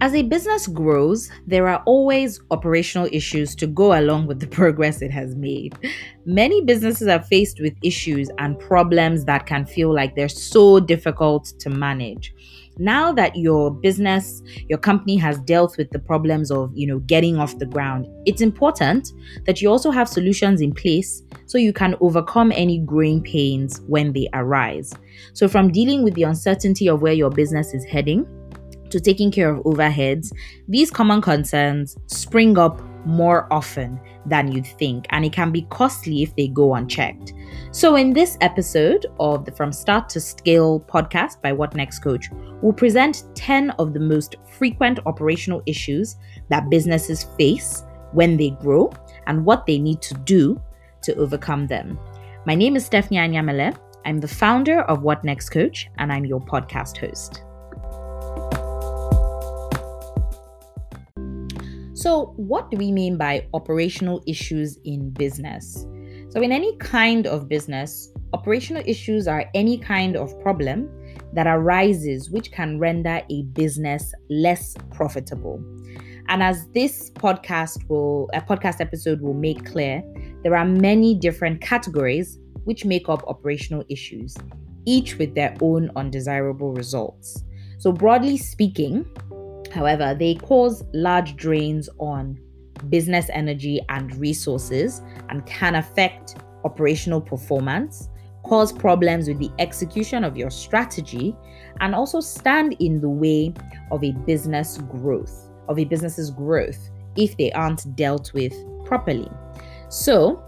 As a business grows, there are always operational issues to go along with the progress it has made. Many businesses are faced with issues and problems that can feel like they're so difficult to manage. Now that your business, your company has dealt with the problems of, you know, getting off the ground, it's important that you also have solutions in place so you can overcome any growing pains when they arise. So from dealing with the uncertainty of where your business is heading, to taking care of overheads, these common concerns spring up more often than you'd think, and it can be costly if they go unchecked. So, in this episode of the From Start to Scale podcast by What Next Coach, we'll present 10 of the most frequent operational issues that businesses face when they grow and what they need to do to overcome them. My name is Stephanie Anyamele. I'm the founder of What Next Coach, and I'm your podcast host. So, what do we mean by operational issues in business? So, in any kind of business, operational issues are any kind of problem that arises which can render a business less profitable. And as this podcast will a podcast episode will make clear, there are many different categories which make up operational issues, each with their own undesirable results. So broadly speaking, However, they cause large drains on business energy and resources and can affect operational performance, cause problems with the execution of your strategy, and also stand in the way of a business growth, of a business's growth if they aren't dealt with properly. So,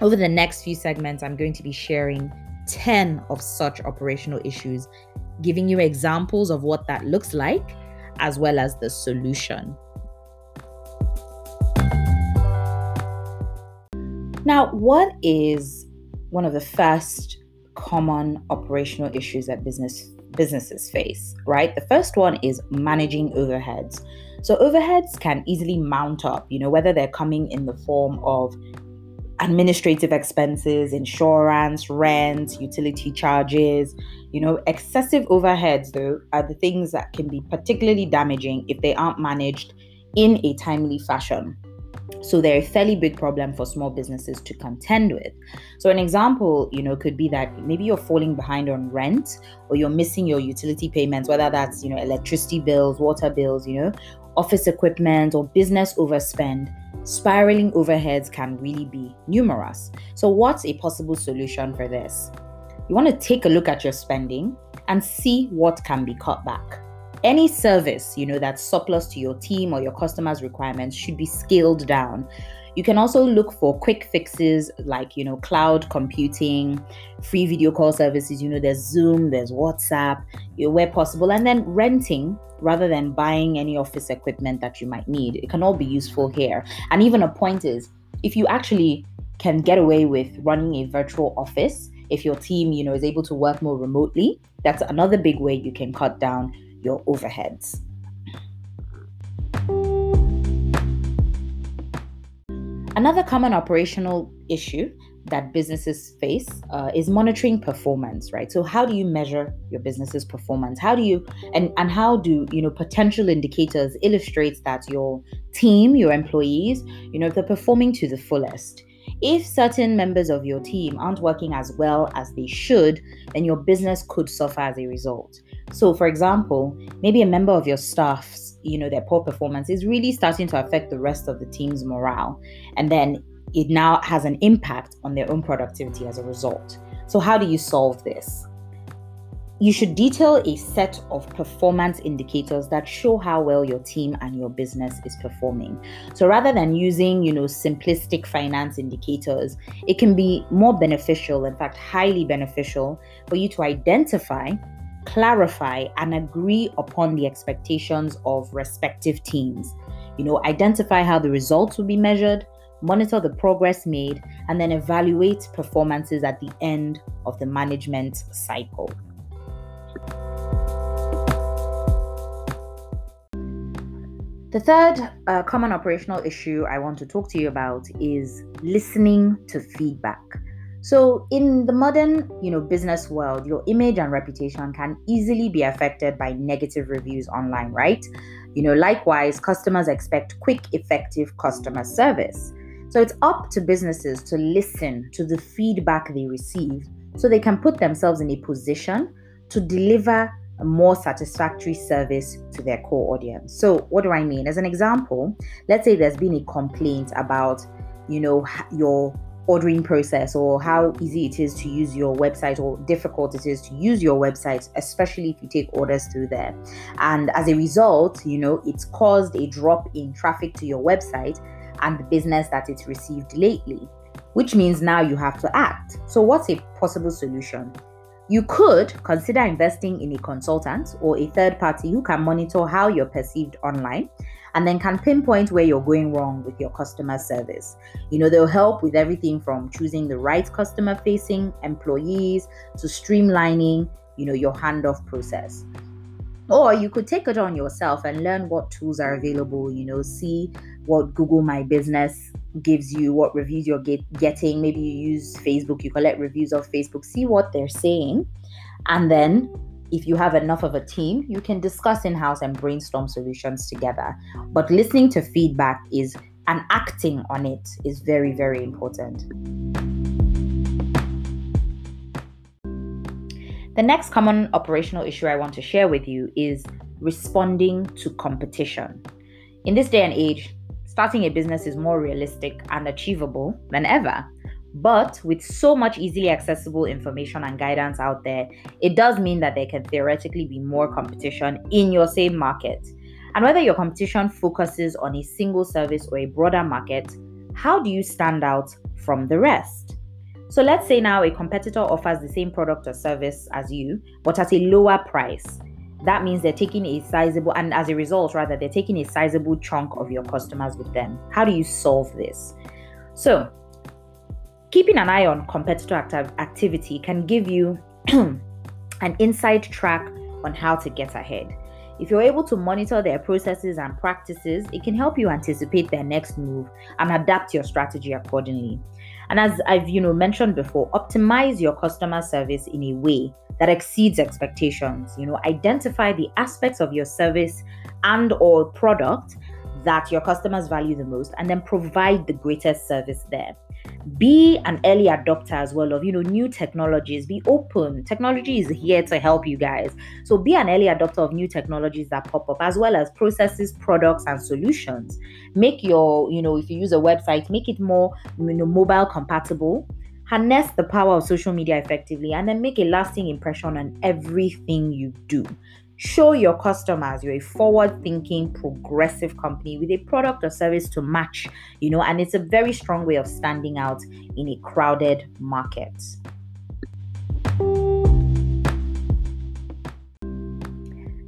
over the next few segments, I'm going to be sharing 10 of such operational issues, giving you examples of what that looks like as well as the solution. Now, what is one of the first common operational issues that business businesses face, right? The first one is managing overheads. So overheads can easily mount up, you know, whether they're coming in the form of administrative expenses, insurance, rent, utility charges. You know, excessive overheads, though, are the things that can be particularly damaging if they aren't managed in a timely fashion. So they're a fairly big problem for small businesses to contend with. So an example, you know, could be that maybe you're falling behind on rent or you're missing your utility payments, whether that's, you know, electricity bills, water bills, you know, office equipment or business overspend spiraling overheads can really be numerous. So, what's a possible solution for this? You want to take a look at your spending and see what can be cut back. Any service, you know, that's surplus to your team or your customers' requirements should be scaled down. You can also look for quick fixes like, you know, cloud computing, free video call services. You know, there's Zoom, there's WhatsApp, you know, where possible, and then renting rather than buying any office equipment that you might need. It can all be useful here. And even a point is if you actually can get away with running a virtual office, if your team, you know, is able to work more remotely, that's another big way you can cut down your overheads. Another common operational issue that businesses face uh, is monitoring performance right? So how do you measure your business's performance? How do you and and how do you know potential indicators illustrates that your team your employees you know they're performing to the fullest if certain members of your team aren't working as well as they should then your business could suffer as a result so for example maybe a member of your staff's you know their poor performance is really starting to affect the rest of the team's morale and then it now has an impact on their own productivity as a result. So, how do you solve this? You should detail a set of performance indicators that show how well your team and your business is performing. So rather than using, you know, simplistic finance indicators, it can be more beneficial, in fact, highly beneficial for you to identify, clarify, and agree upon the expectations of respective teams. You know, identify how the results will be measured, monitor the progress made, and then evaluate performances at the end of the management cycle. The third uh, common operational issue I want to talk to you about is listening to feedback. So, in the modern, you know, business world, your image and reputation can easily be affected by negative reviews online, right? You know, likewise, customers expect quick, effective customer service. So, it's up to businesses to listen to the feedback they receive so they can put themselves in a position to deliver a more satisfactory service to their core audience. So, what do I mean? As an example, let's say there's been a complaint about, you know, your ordering process or how easy it is to use your website or difficult it is to use your website, especially if you take orders through there. And as a result, you know, it's caused a drop in traffic to your website and the business that it's received lately, which means now you have to act. So, what's a possible solution? You could consider investing in a consultant or a third party who can monitor how you're perceived online and then can pinpoint where you're going wrong with your customer service. You know, they'll help with everything from choosing the right customer facing employees to streamlining, you know, your handoff process. Or you could take it on yourself and learn what tools are available, you know, see what Google My Business gives you, what reviews you're get, getting. Maybe you use Facebook, you collect reviews of Facebook, see what they're saying. And then if you have enough of a team, you can discuss in house and brainstorm solutions together. But listening to feedback is and acting on it is very, very important. The next common operational issue I want to share with you is responding to competition. In this day and age, starting a business is more realistic and achievable than ever. But with so much easily accessible information and guidance out there, it does mean that there can theoretically be more competition in your same market. And whether your competition focuses on a single service or a broader market, how do you stand out from the rest? So let's say now a competitor offers the same product or service as you, but at a lower price. That means they're taking a sizable, and as a result, rather, they're taking a sizable chunk of your customers with them. How do you solve this? So, Keeping an eye on competitor activity can give you an inside track on how to get ahead. If you're able to monitor their processes and practices, it can help you anticipate their next move and adapt your strategy accordingly. And as I've you know mentioned before, optimize your customer service in a way that exceeds expectations. You know, identify the aspects of your service and or product that your customers value the most and then provide the greatest service there. Be an early adopter as well of you know new technologies. Be open. Technology is here to help you guys. So be an early adopter of new technologies that pop up as well as processes products and solutions. Make your you know if you use a website make it more you know mobile compatible harness the power of social media effectively and then make a lasting impression on everything you do Show your customers you're a forward thinking, progressive company with a product or service to match, you know, and it's a very strong way of standing out in a crowded market.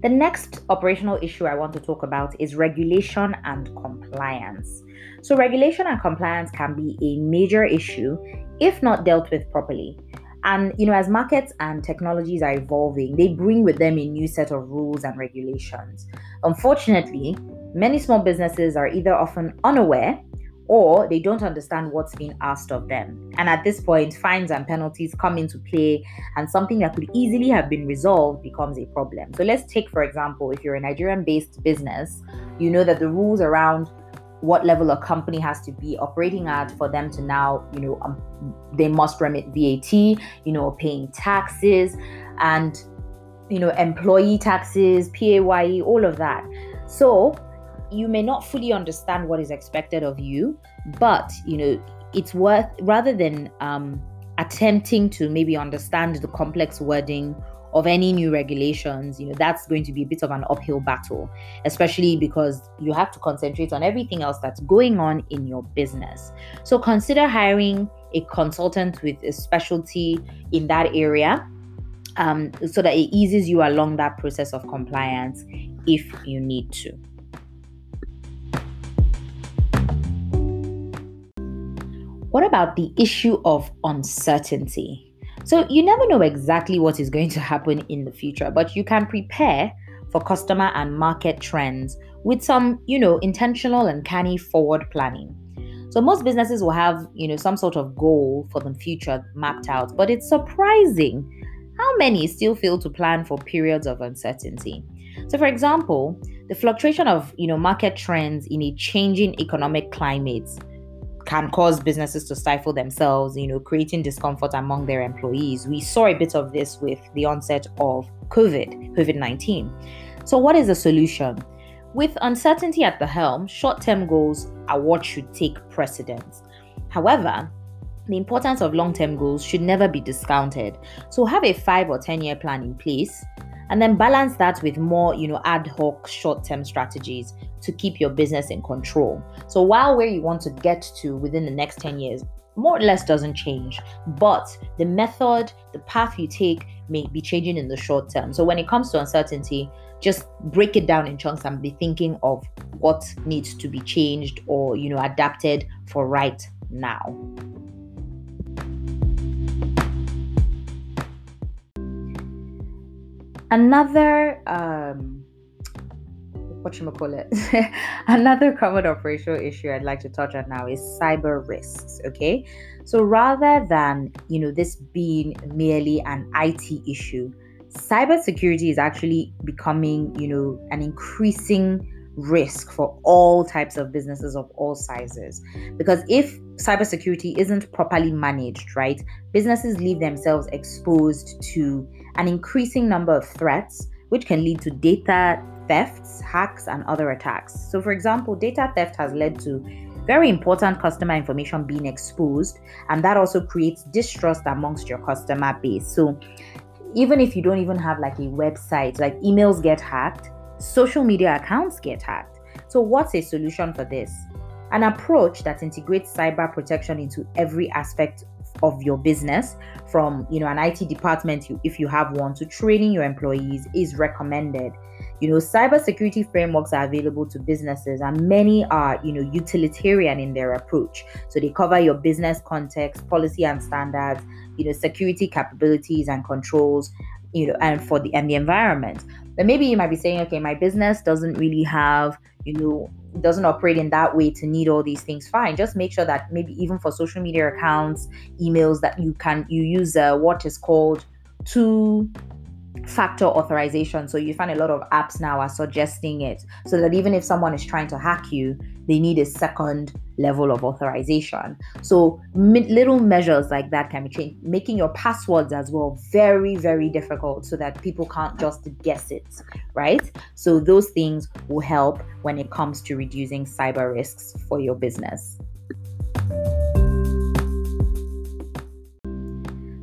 The next operational issue I want to talk about is regulation and compliance. So, regulation and compliance can be a major issue if not dealt with properly. And you know, as markets and technologies are evolving, they bring with them a new set of rules and regulations. Unfortunately, many small businesses are either often unaware or they don't understand what's being asked of them. And at this point, fines and penalties come into play, and something that could easily have been resolved becomes a problem. So, let's take, for example, if you're a Nigerian based business, you know that the rules around what level a company has to be operating at for them to now, you know, um, they must remit VAT, you know, paying taxes and, you know, employee taxes, PAYE, all of that. So you may not fully understand what is expected of you, but, you know, it's worth rather than um, attempting to maybe understand the complex wording of any new regulations, you know, that's going to be a bit of an uphill battle, especially because you have to concentrate on everything else that's going on in your business. So consider hiring a consultant with a specialty in that area um, so that it eases you along that process of compliance if you need to. What about the issue of uncertainty? So you never know exactly what is going to happen in the future, but you can prepare for customer and market trends with some, you know, intentional and canny forward planning. So most businesses will have, you know, some sort of goal for the future mapped out, but it's surprising how many still fail to plan for periods of uncertainty. So for example, the fluctuation of, you know, market trends in a changing economic climate can cause businesses to stifle themselves, you know, creating discomfort among their employees. We saw a bit of this with the onset of COVID, COVID 19. So, what is the solution? With uncertainty at the helm, short term goals are what should take precedence. However, the importance of long term goals should never be discounted. So, have a five or 10 year plan in place and then balance that with more, you know, ad hoc short term strategies to keep your business in control. So, while where you want to get to within the next 10 years more or less doesn't change, but the method, the path you take may be changing in the short term. So, when it comes to uncertainty, just break it down in chunks and be thinking of what needs to be changed or you know adapted for right now another um what I call it? Another common operational issue I'd like to touch on now is cyber risks. Okay, so rather than you know this being merely an IT issue, cybersecurity is actually becoming, you know, an increasing risk for all types of businesses of all sizes. Because if cybersecurity isn't properly managed, right, businesses leave themselves exposed to an increasing number of threats, which can lead to data thefts, hacks, and other attacks. So, for example, data theft has led to very important customer information being exposed, and that also creates distrust amongst your customer base. So, even if you don't even have like a website, like emails get hacked, social media accounts get hacked. So, what's a solution for this? An approach that integrates cyber protection into every aspect of your business from you know an IT department if you have one to training your employees is recommended you know cybersecurity frameworks are available to businesses and many are you know utilitarian in their approach. So they cover your business context policy and standards you know security capabilities and controls you know and for the and the environment. But maybe you might be saying okay my business doesn't really have you know doesn't operate in that way to need all these things. Fine just make sure that maybe even for social media accounts emails that you can you use uh, what is called two factor authorization. So you find a lot of apps now are suggesting it so that even if someone is trying to hack you, they need a second level of authorization. So little measures like that can be changed, making your passwords as well very, very difficult so that people can't just guess it, right? So those things will help when it comes to reducing cyber risks for your business.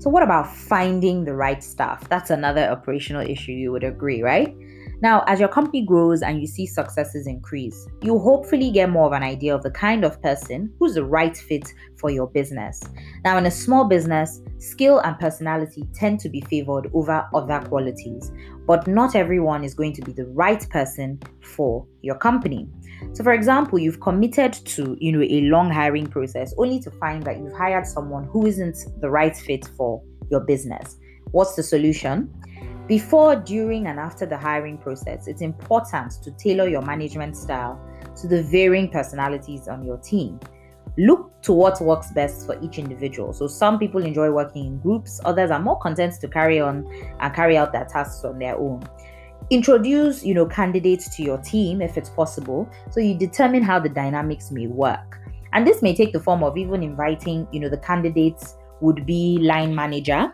So, what about finding the right staff? That's another operational issue, you would agree, right? Now, as your company grows and you see successes increase, you hopefully get more of an idea of the kind of person who's the right fit for your business. Now, in a small business, skill and personality tend to be favored over other qualities, but not everyone is going to be the right person for your company. So for example, you've committed to, you know, a long hiring process only to find that you've hired someone who isn't the right fit for your business. What's the solution? Before, during, and after the hiring process, it's important to tailor your management style to the varying personalities on your team. Look to what works best for each individual. So, some people enjoy working in groups, others are more content to carry on and carry out their tasks on their own introduce you know candidates to your team if it's possible so you determine how the dynamics may work and this may take the form of even inviting you know the candidates would be line manager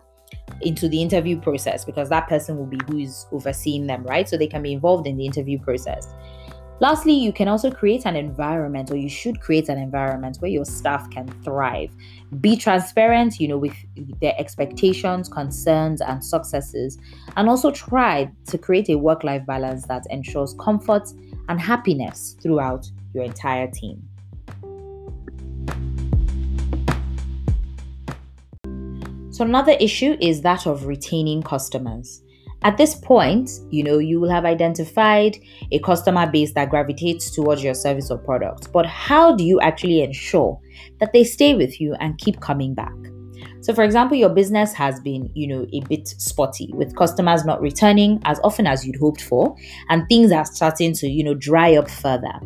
into the interview process because that person will be who is overseeing them right so they can be involved in the interview process Lastly, you can also create an environment, or you should create an environment where your staff can thrive. Be transparent, you know, with their expectations, concerns, and successes, and also try to create a work life balance that ensures comfort and happiness throughout your entire team. So, another issue is that of retaining customers. At this point, you know, you will have identified a customer base that gravitates towards your service or product. But how do you actually ensure that they stay with you and keep coming back? So, for example, your business has been, you know, a bit spotty with customers not returning as often as you'd hoped for, and things are starting to, you know, dry up further.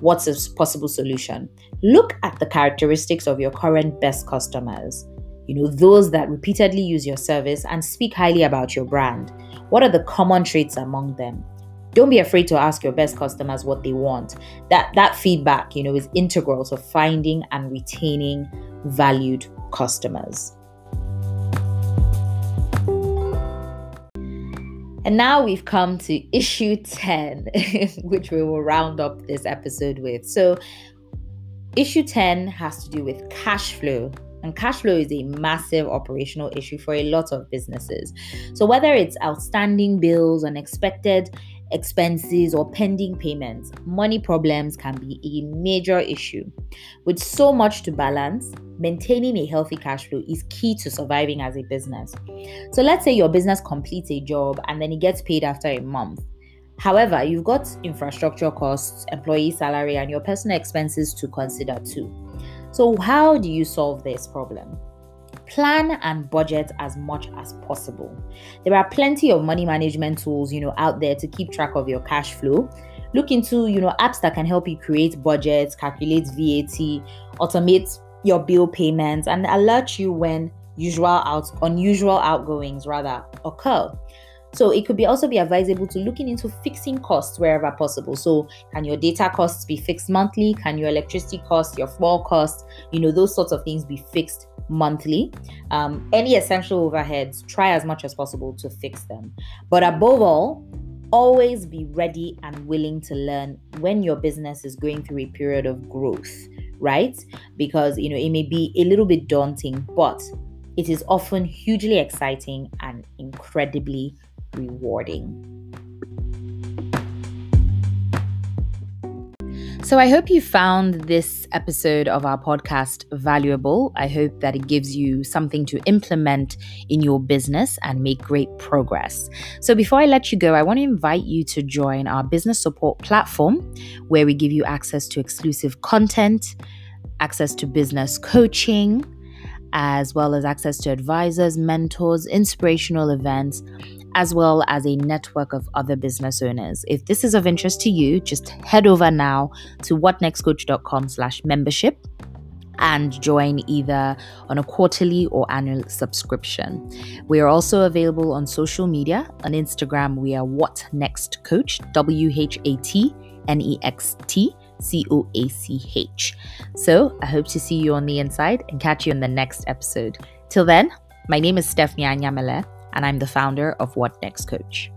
what's a possible solution? Look at the characteristics of your current best customers. You know, those that repeatedly use your service and speak highly about your brand. What are the common traits among them? Don't be afraid to ask your best customers what they want. That that feedback, you know, is integral to finding and retaining valued customers. And now we've come to issue 10, which we will round up this episode with. So, issue 10 has to do with cash flow. And cash flow is a massive operational issue for a lot of businesses. So, whether it's outstanding bills, unexpected expenses, or pending payments, money problems can be a major issue. With so much to balance, maintaining a healthy cash flow is key to surviving as a business. So, let's say your business completes a job and then it gets paid after a month. However, you've got infrastructure costs, employee salary, and your personal expenses to consider too. So, how do you solve this problem? plan and budget as much as possible. There are plenty of money management tools, you know, out there to keep track of your cash flow. Look into, you know, apps that can help you create budgets, calculate VAT, automate your bill payments and alert you when usual out unusual outgoings rather occur. So it could be also be advisable to looking into fixing costs wherever possible. So can your data costs be fixed monthly? Can your electricity costs, your floor costs, you know, those sorts of things be fixed monthly? Um, any essential overheads, try as much as possible to fix them. But above all, always be ready and willing to learn when your business is going through a period of growth, right? Because you know it may be a little bit daunting, but it is often hugely exciting and incredibly rewarding. So, I hope you found this episode of our podcast valuable. I hope that it gives you something to implement in your business and make great progress. So, before I let you go, I want to invite you to join our business support platform where we give you access to exclusive content, access to business coaching, as well as access to advisors, mentors, inspirational events as well as a network of other business owners. If this is of interest to you, just head over now to whatnextcoach.com slash membership and join either on a quarterly or annual subscription. We are also available on social media. On Instagram, we are What Next Coach, W H A T N E X T C O A C H. So I hope to see you on the inside and catch you in the next episode. Till then, my name is Stephanie Anyamele and I'm the founder of What Next Coach.